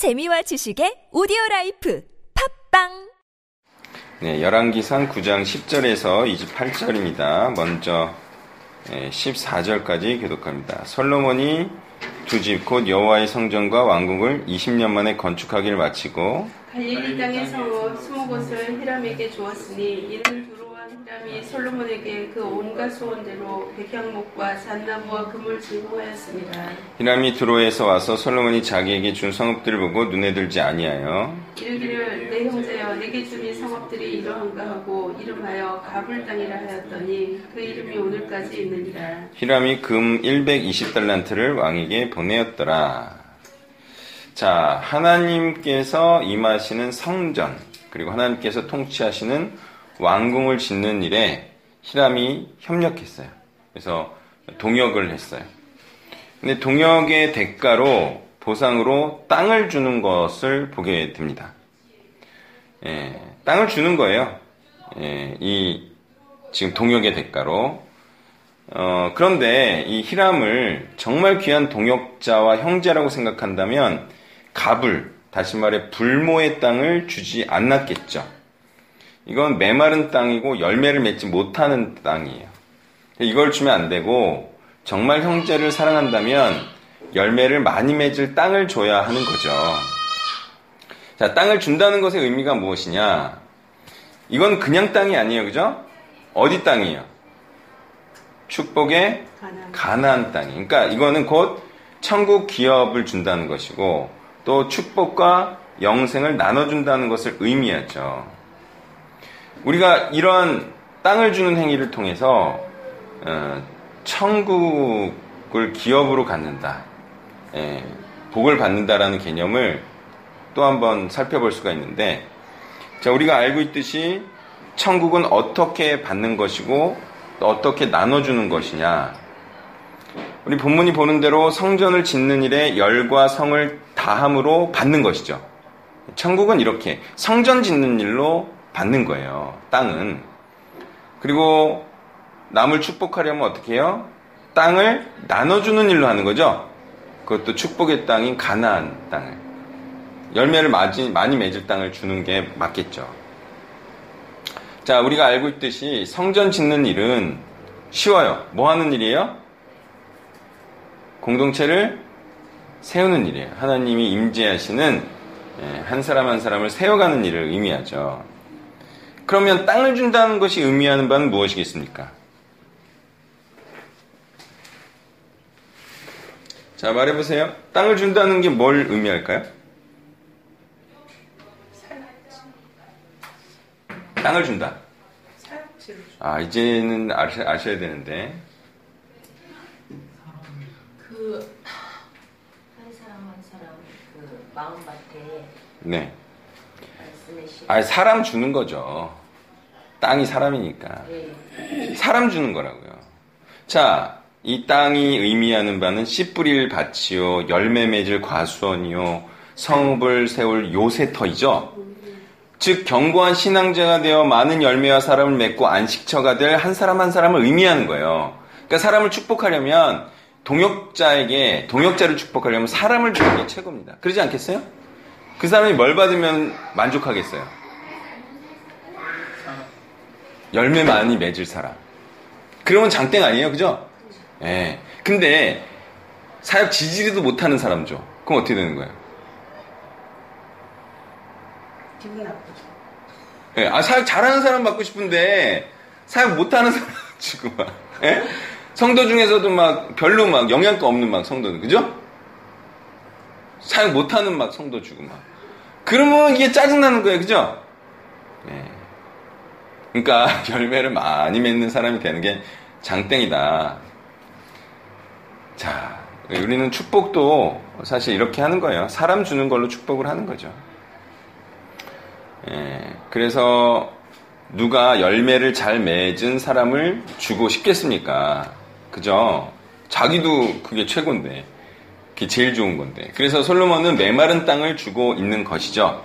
재미와 지식의 오디오 라이프 팟빵 네, 열왕기상 9장 10절에서 28절입니다. 먼저 14절까지 교독합니다. 솔로몬이 두 집 곧 여호와의 성전과 왕궁을 20년 만에 건축하기를 마치고 갈릴리 성읍 스무 곳을 히람에게 주었으니 이는 두로 왕 히람이 솔로몬에게 그 온갖 소원대로 백향목과 잣나무와 금을 제공하였습니다. 히람이 드로에서 와서 솔로몬이 자기에게 준 성읍들을 보고 눈에 들지 아니하여 이르기를 내 형제여 내게 준이 성읍들이 이러한가 하고 이름하여 가불 땅이라 하였더니 그 이름이 오늘까지 있느니라. 히람이 금 120달란트를 왕에게 보내었더라. 자, 하나님께서 임하시는 성전, 그리고 하나님께서 통치하시는 왕궁을 짓는 일에 히람이 협력했어요. 그래서 동역을 했어요. 근데 동역의 대가로 보상으로 땅을 주는 것을 보게 됩니다. 예, 땅을 주는 거예요. 예, 이 지금 동역의 대가로. 어, 그런데 이 히람을 정말 귀한 동역자와 형제라고 생각한다면 갑을 다시 말해 불모의 땅을 주지 않았겠죠. 이건 메마른 땅이고 열매를 맺지 못하는 땅이에요. 이걸 주면 안 되고 정말 형제를 사랑한다면 열매를 많이 맺을 땅을 줘야 하는 거죠. 자, 땅을 준다는 것의 의미가 무엇이냐? 이건 그냥 땅이 아니에요. 그죠? 어디 땅이에요? 축복의 가나안. 땅이. 그러니까 이거는 곧 천국 기업을 준다는 것이고 또 축복과 영생을 나눠준다는 것을 의미하죠. 우리가 이런 땅을 주는 행위를 통해서 어, 천국을 기업으로 갖는다, 예, 복을 받는다라는 개념을 또 한번 살펴볼 수가 있는데, 자 우리가 알고 있듯이 천국은 어떻게 받는 것이고 또 어떻게 나눠주는 것이냐. 우리 본문이 보는 대로 성전을 짓는 일에 열과 성을 다함으로 받는 것이죠. 천국은 이렇게 성전 짓는 일로 받는 거예요. 땅은. 그리고 남을 축복하려면 어떻게 해요? 땅을 나눠주는 일로 하는 거죠. 그것도 축복의 땅인 가나안 땅을. 열매를 많이, 많이 맺을 땅을 주는 게 맞겠죠. 자, 우리가 알고 있듯이 성전 짓는 일은 쉬워요. 뭐 하는 일이에요? 공동체를 세우는 일이에요. 하나님이 임재하시는 예, 한 사람 한 사람을 세워가는 일을 의미하죠. 그러면 땅을 준다는 것이 의미하는 바는 무엇이겠습니까? 자, 말해보세요. 땅을 준다는 게 뭘 의미할까요? 땅을 준다. 아, 이제는 아셔, 아셔야 되는데. 그 한 사람 한 사람 그 마음밭에 네. 말씀의 시 아, 사람 주는 거죠. 땅이 사람이니까. 네. 사람 주는 거라고요. 자, 이 땅이 의미하는 바는 씨 뿌릴 밭이요, 열매 맺을 과수원이요, 성읍을 세울 요새터이죠. 즉 견고한 신앙자가 되어 많은 열매와 사람을 맺고 안식처가 될 한 사람 한 사람을 의미하는 거예요. 그러니까 사람을 축복하려면 동역자에게 동역자를 축복하려면 사람을 주는 게 최고입니다. 그러지 않겠어요? 그 사람이 뭘 받으면 만족하겠어요? 열매 많이 맺을 사람. 그러면 장땡 아니에요, 그죠? 예. 근데 사역 지지리도 못하는 사람 줘. 그럼 어떻게 되는 거예요? 기분 나쁘죠. 예, 아, 사역 잘하는 사람 받고 싶은데, 사역 못하는 사람 주고 막, 예? 성도 중에서도 막, 별로 막, 영양가 없는 막, 성도들, 그죠? 사역 못하는 막, 성도 주고 막. 그러면 이게 짜증나는 거예요, 그죠? 예. 그러니까, 열매를 많이 맺는 사람이 되는 게 장땡이다. 자, 우리는 축복도 사실 이렇게 하는 거예요. 사람 주는 걸로 축복을 하는 거죠. 예, 그래서 누가 열매를 잘 맺은 사람을 주고 싶겠습니까? 그죠? 자기도 그게 최고인데, 그게 제일 좋은 건데. 그래서 솔로몬은 메마른 땅을 주고 있는 것이죠.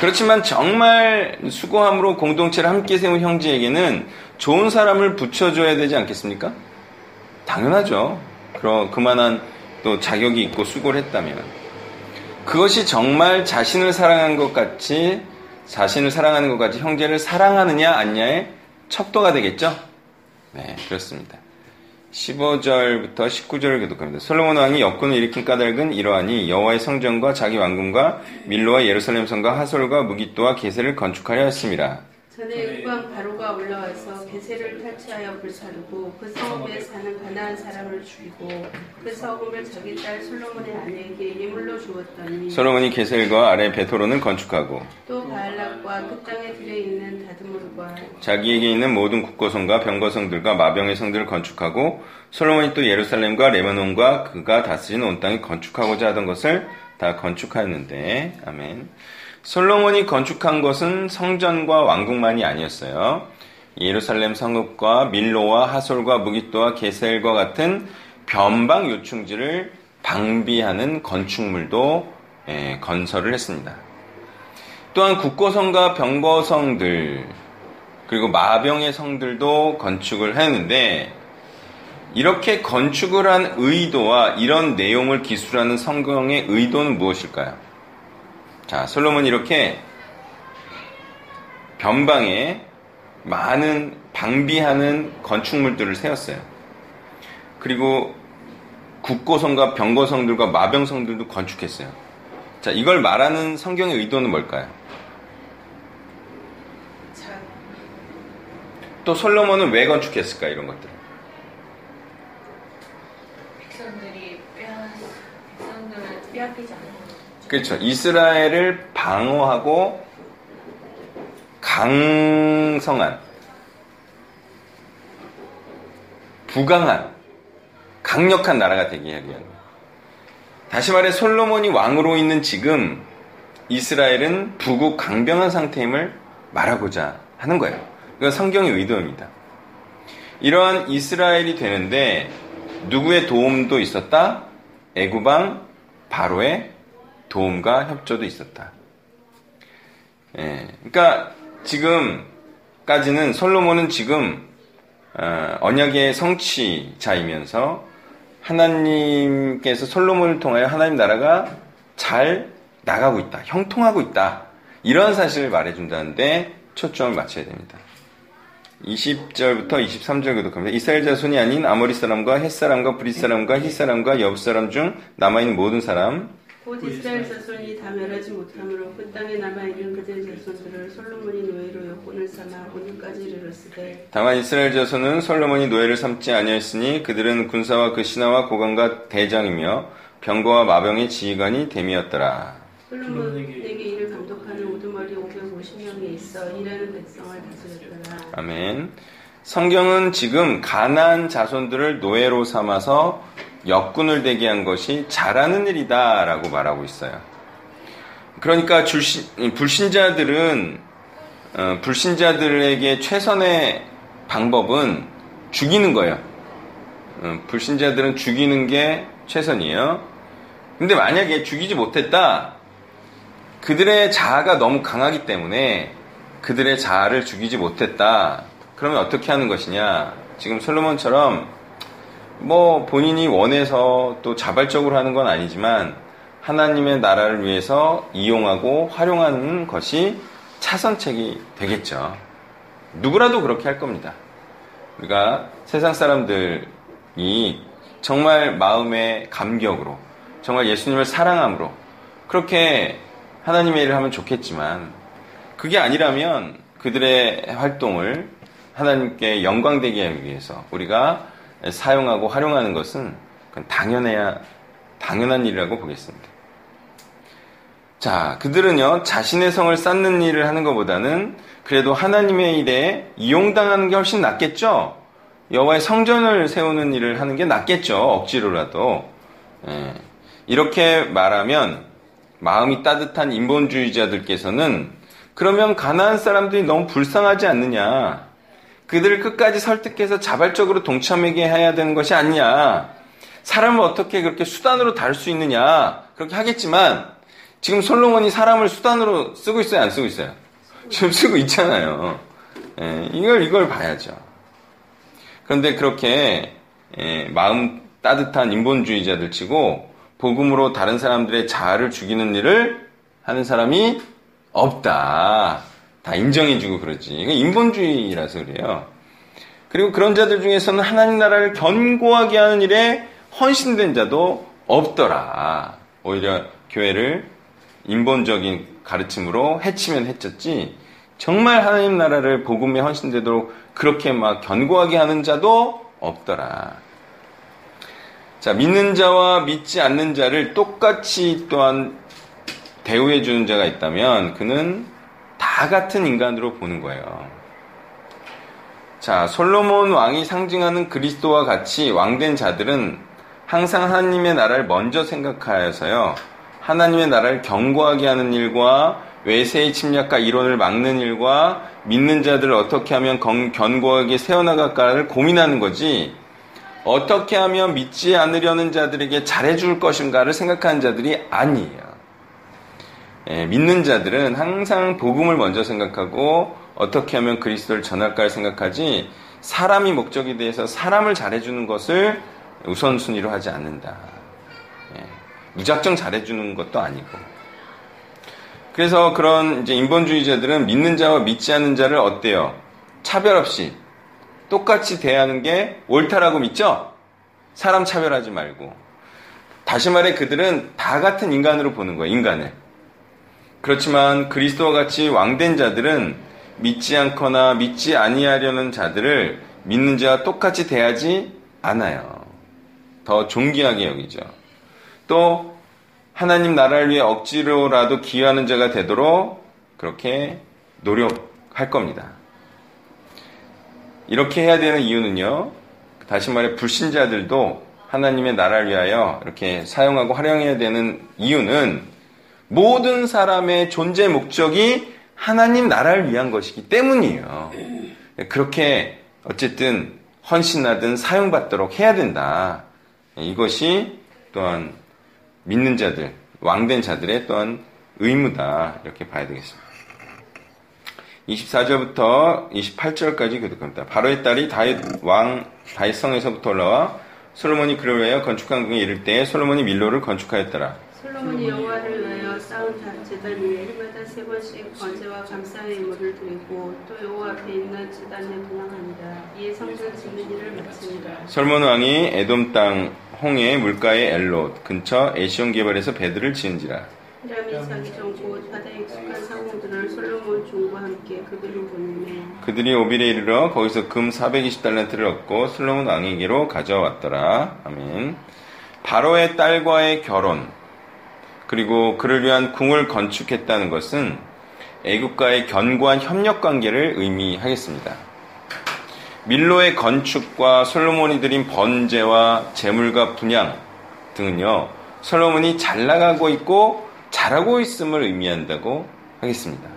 그렇지만 정말 수고함으로 공동체를 함께 세운 형제에게는 좋은 사람을 붙여줘야 되지 않겠습니까? 당연하죠. 그런 그만한 또 자격이 있고 수고를 했다면. 그것이 정말 자신을 사랑하는 것 같이 자신을 사랑하는 것 같이 형제를 사랑하느냐 아니냐의 척도가 되겠죠? 네, 그렇습니다. 15절부터 19절을 교독합니다. 솔로몬 왕이 역군을 일으킨 까닭은 이러하니 여호와의 성전과 자기 왕궁과 밀로와 예루살렘 성과 하솔과 무기또와 게세를 건축하려 했습니다. 전에 국왕 바로가 올라와서 게세를 탈취하여 불사르고 그 성읍에 사는 가나안 사람을 죽이고 그 성읍을 자기 딸 솔로몬의 아내에게 예물로 주었더니 솔로몬이 게셀과 아래 베토로는 건축하고 또 바알락과 그 땅에 들여 있는 다드물과 자기에게 있는 모든 국고성과 병거성들과 마병의 성들을 건축하고 솔로몬이 또 예루살렘과 레바논과 그가 다스리는 온 땅에 건축하고자 하던 것을 다 건축하였는데 아멘. 솔로몬이 건축한 것은 성전과 왕궁만이 아니었어요. 예루살렘 성읍과 밀로와 하솔과 무기또와 게셀과 같은 변방 요충지를 방비하는 건축물도 예, 건설을 했습니다. 또한 국고성과 병거성들 그리고 마병의 성들도 건축을 했는데 이렇게 건축을 한 의도와 이런 내용을 기술하는 성경의 의도는 무엇일까요? 자, 솔로몬이 이렇게 변방에 많은 방비하는 건축물들을 세웠어요. 그리고 국고성과 병거성들과 마병성들도 건축했어요. 자, 이걸 말하는 성경의 의도는 뭘까요? 자, 또 솔로몬은 왜 건축했을까 이런 것들. 백성들이 백성들을 빼앗기지 않는 거죠. 그렇죠. 이스라엘을 방어하고 강성한 부강한 강력한 나라가 되게 하기 위한. 다시 말해 솔로몬이 왕으로 있는 지금 이스라엘은 부국 강병한 상태임을 말하고자 하는 거예요. 이건 성경의 의도입니다. 이러한 이스라엘이 되는데 누구의 도움도 있었다? 애구방 바로의 도움과 협조도 있었다. 예, 그러니까 지금까지는 솔로몬은 지금 어, 언약의 성취자이면서 하나님께서 솔로몬을 통하여 하나님 나라가 잘 나가고 있다, 형통하고 있다 이런 사실을 말해준다는데 초점을 맞춰야 됩니다. 20절부터 23절 교독합니다. 이스라엘 자손이 아닌 아모리 사람과 헷 사람과 브릿 사람과 히 사람과 여부 사람 중 남아있는 모든 사람 곧 이스라엘 자손이 다 멸하지 못하므로 그 땅에 남아 있는 그들 자손들을 솔로몬이 노예로 여권을 삼아 오늘까지 이르렀으되 다만 이스라엘 자손은 솔로몬이 노예를 삼지 아니하였으니 그들은 군사와 그 신하와 고관과 대장이며 병거와 마병의 지휘관이 됨이었더라. 솔로몬에게 이를 감독하는 우두머리 550명이 있어 일하는 백성을 다스렸더라. 아멘. 성경은 지금 가난 자손들을 노예로 삼아서 역군을 되게 한 것이 잘하는 일이다라고 말하고 있어요. 그러니까 줄신, 불신자들은 어, 불신자들에게 최선의 방법은 죽이는 거예요. 어, 불신자들은 죽이는 게 최선이에요. 근데 만약에 죽이지 못했다, 그들의 자아가 너무 강하기 때문에 그들의 자아를 죽이지 못했다. 그러면 어떻게 하는 것이냐? 지금 솔로몬처럼 뭐 본인이 원해서 또 자발적으로 하는 건 아니지만 하나님의 나라를 위해서 이용하고 활용하는 것이 차선책이 되겠죠. 누구라도 그렇게 할 겁니다. 우리가 세상 사람들이 정말 마음의 감격으로, 정말 예수님을 사랑함으로, 그렇게 하나님의 일을 하면 좋겠지만, 그게 아니라면 그들의 활동을 하나님께 영광되게 하기 위해서 우리가 사용하고 활용하는 것은 당연해야, 당연한 일이라고 보겠습니다. 자, 그들은요, 자신의 성을 쌓는 일을 하는 것보다는 그래도 하나님의 일에 이용당하는 게 훨씬 낫겠죠? 여호와의 성전을 세우는 일을 하는 게 낫겠죠? 억지로라도. 예. 이렇게 말하면 마음이 따뜻한 인본주의자들께서는 그러면 가나안 사람들이 너무 불쌍하지 않느냐? 그들을 끝까지 설득해서 자발적으로 동참하게 해야 되는 것이 아니냐? 사람을 어떻게 그렇게 수단으로 다룰 수 있느냐? 그렇게 하겠지만 지금 솔로몬이 사람을 수단으로 쓰고 있어요, 안 쓰고 있어요? 지금 쓰고 있잖아요. 예, 이걸 이걸 봐야죠. 그런데 그렇게 예, 마음 따뜻한 인본주의자들 치고 복음으로 다른 사람들의 자아를 죽이는 일을 하는 사람이 없다. 다 인정해주고 그러지. 이건 인본주의라서 그래요. 그리고 그런 자들 중에서는 하나님 나라를 견고하게 하는 일에 헌신된 자도 없더라. 오히려 교회를 인본적인 가르침으로 해치면 해쳤지. 정말 하나님 나라를 복음에 헌신되도록 그렇게 막 견고하게 하는 자도 없더라. 자, 믿는 자와 믿지 않는 자를 똑같이 또한 대우해 주는 자가 있다면 그는 다 같은 인간으로 보는 거예요. 자, 솔로몬 왕이 상징하는 그리스도와 같이 왕된 자들은 항상 하나님의 나라를 먼저 생각하여서요. 하나님의 나라를 견고하게 하는 일과 외세의 침략과 이론을 막는 일과 믿는 자들을 어떻게 하면 견고하게 세워나갈까를 고민하는 거지. 어떻게 하면 믿지 않으려는 자들에게 잘해줄 것인가를 생각하는 자들이 아니에요. 예, 믿는 자들은 항상 복음을 먼저 생각하고 어떻게 하면 그리스도를 전할까를 생각하지 사람이 목적이 돼서 사람을 잘해주는 것을 우선순위로 하지 않는다. 예, 무작정 잘해주는 것도 아니고. 그래서 그런 이제 인본주의자들은 믿는 자와 믿지 않는 자를 어때요? 차별 없이 똑같이 대하는 게 옳다라고 믿죠? 사람 차별하지 말고. 다시 말해 그들은 다 같은 인간으로 보는 거예요, 인간을. 그렇지만 그리스도와 같이 왕된 자들은 믿지 않거나 믿지 아니하려는 자들을 믿는 자와 똑같이 대하지 않아요. 더 존귀하게 여기죠. 또 하나님 나라를 위해 억지로라도 기여하는 자가 되도록 그렇게 노력할 겁니다. 이렇게 해야 되는 이유는요. 다시 말해 불신자들도 하나님의 나라를 위하여 이렇게 사용하고 활용해야 되는 이유는 모든 사람의 존재 목적이 하나님 나라를 위한 것이기 때문이에요. 그렇게 어쨌든 헌신하든 사용받도록 해야 된다. 이것이 또한 믿는 자들, 왕된 자들의 또한 의무다. 이렇게 봐야 되겠습니다. 24절부터 28절까지 교독합니다. 바로의 딸이 다윗 왕 다윗 성에서부터 올라와 솔로몬이 그를 위하여 건축한 궁에 이를 때에 솔로몬이 밀로를 건축하였더라. 솔로몬이 여호와를 제단 위에 해마다 세 번씩 번제와 감사의 예물을 드리고 또 여호와 앞에 있는 제단에 분양합니다. 이에 성전 짓는 일을 마칩니다. 솔몬 왕이 에돔 땅 홍해 물가의 엘롯 근처 에시온 개발에서 배들을 지은지라. 히람이 자기 전곧 바다에 익숙한 상공들을 솔로몬 종과 함께 그들로 보내매 그들이 오빌에 이르러 거기서 금 420달란트를 얻고 솔로몬 왕에게로 가져왔더라. 아멘. 바로의 딸과의 결혼 그리고 그를 위한 궁을 건축했다는 것은 애국과의 견고한 협력 관계를 의미하겠습니다. 밀로의 건축과 솔로몬이 드린 번제와 재물과 분양 등은요, 솔로몬이 잘 나가고 있고 잘하고 있음을 의미한다고 하겠습니다.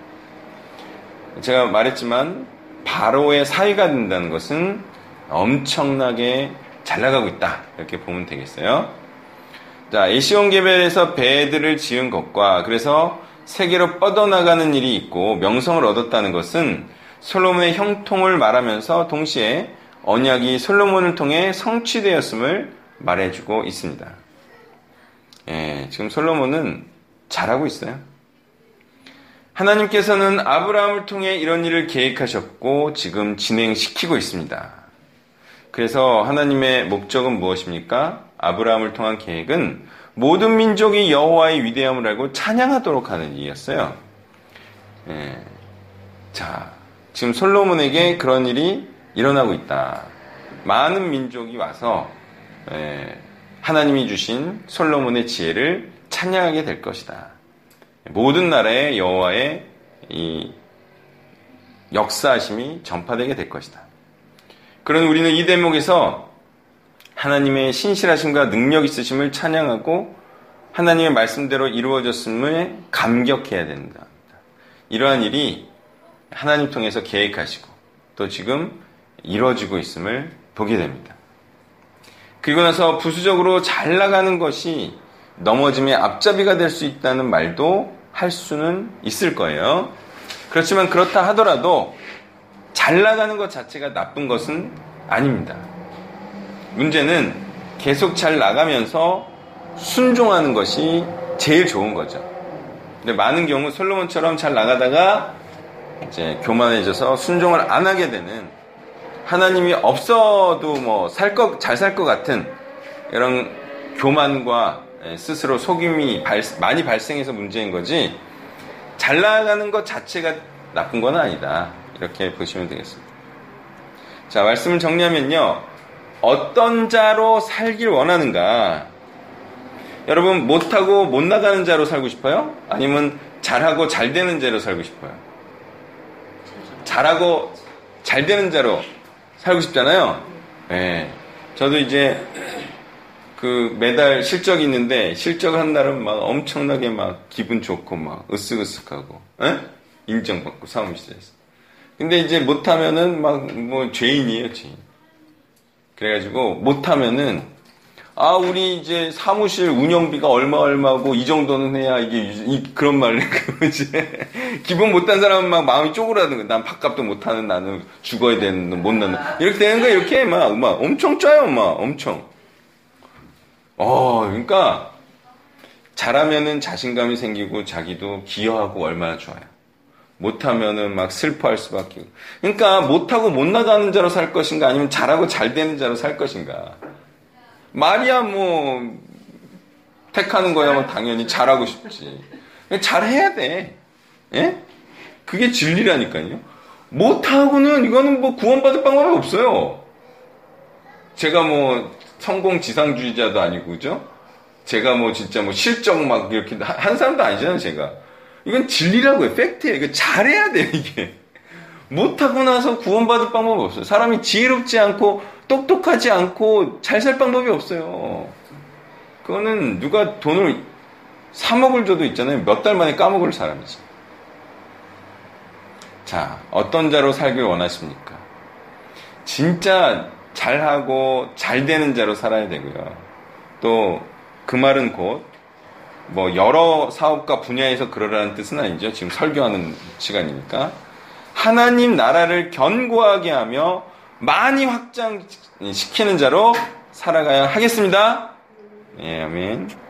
제가 말했지만 바로의 사위가 된다는 것은 엄청나게 잘 나가고 있다 이렇게 보면 되겠어요. 자 에시온 개별에서 배들을 지은 것과 그래서 세계로 뻗어나가는 일이 있고 명성을 얻었다는 것은 솔로몬의 형통을 말하면서 동시에 언약이 솔로몬을 통해 성취되었음을 말해주고 있습니다. 예, 지금 솔로몬은 잘하고 있어요. 하나님께서는 아브라함을 통해 이런 일을 계획하셨고 지금 진행시키고 있습니다. 그래서 하나님의 목적은 무엇입니까? 아브라함을 통한 계획은 모든 민족이 여호와의 위대함을 알고 찬양하도록 하는 일이었어요. 예. 자, 지금 솔로몬에게 그런 일이 일어나고 있다. 많은 민족이 와서 예, 하나님이 주신 솔로몬의 지혜를 찬양하게 될 것이다. 모든 나라의 여호와의 이 역사하심이 전파되게 될 것이다. 그런 우리는 이 대목에서 하나님의 신실하심과 능력 있으심을 찬양하고 하나님의 말씀대로 이루어졌음을 감격해야 된다. 이러한 일이 하나님 통해서 계획하시고 또 지금 이루어지고 있음을 보게 됩니다. 그리고 나서 부수적으로 잘 나가는 것이 넘어짐의 앞잡이가 될 수 있다는 말도 할 수는 있을 거예요. 그렇지만 그렇다 하더라도 잘 나가는 것 자체가 나쁜 것은 아닙니다. 문제는 계속 잘 나가면서 순종하는 것이 제일 좋은 거죠. 근데 많은 경우 솔로몬처럼 잘 나가다가 이제 교만해져서 순종을 안 하게 되는 하나님이 없어도 뭐 살 것, 잘 살 것 같은 이런 교만과 예, 스스로 속임이 발- 많이 발생해서 문제인 거지 잘 나가는 것 자체가 나쁜 건 아니다. 이렇게 보시면 되겠습니다. 자, 말씀을 정리하면요. 어떤 자로 살길 원하는가? 여러분, 못하고 못 나가는 자로 살고 싶어요? 아니면 잘하고 잘 되는 자로 살고 싶어요? 잘하고 잘 되는 자로 살고 싶잖아요? 예. 저도 이제 그 매달 실적이 있는데 실적 한 날은 막 엄청나게 막 기분 좋고 막 으쓱으쓱하고 예? 인정받고 사무실에서 근데 이제 못하면은 막 뭐 죄인이에요 죄인 그래가지고 못하면은 아 우리 이제 사무실 운영비가 얼마 얼마고 이 정도는 해야 이게 유- 이- 그런 말을 그 이제 기본 못한 사람은 막 마음이 쪼그라드는 거야. 난 밥값도 못하는 나는 죽어야 되는 못 나는 이렇게 되는 거야 이렇게 막, 막 엄청 짜요 막. 엄청. 어, 그러니까 잘하면은 자신감이 생기고 자기도 기여하고 얼마나 좋아요. 못하면은 막 슬퍼할 수밖에. 그러니까 못하고 못 나가는 자로 살 것인가 아니면 잘하고 잘 되는 자로 살 것인가. 말이야 뭐 택하는 거야 뭐 당연히 잘하고 싶지. 잘해야 돼. 예? 그게 진리라니까요. 못하고는 이거는 뭐 구원받을 방법이 없어요. 제가 뭐 성공 지상주의자도 아니고 그죠? 제가 뭐 진짜 뭐 실적 막 이렇게 한- 한 사람도 아니잖아요, 제가. 이건 진리라고요. 팩트예요. 이거 잘해야 돼요, 이게. 못하고 나서 구원받을 방법이 없어요. 사람이 지혜롭지 않고 똑똑하지 않고 잘 살 방법이 없어요. 그거는 누가 돈을 3억을 줘도 있잖아요. 몇 달 만에 까먹을 사람이지. 자, 어떤 자로 살길 원하십니까? 진짜 잘하고 잘 되는 자로 살아야 되고요. 또 그 말은 곧 뭐 여러 사업과 분야에서 그러라는 뜻은 아니죠. 지금 설교하는 시간이니까. 하나님 나라를 견고하게 하며 많이 확장시키는 자로 살아가야 하겠습니다. 예, 아멘.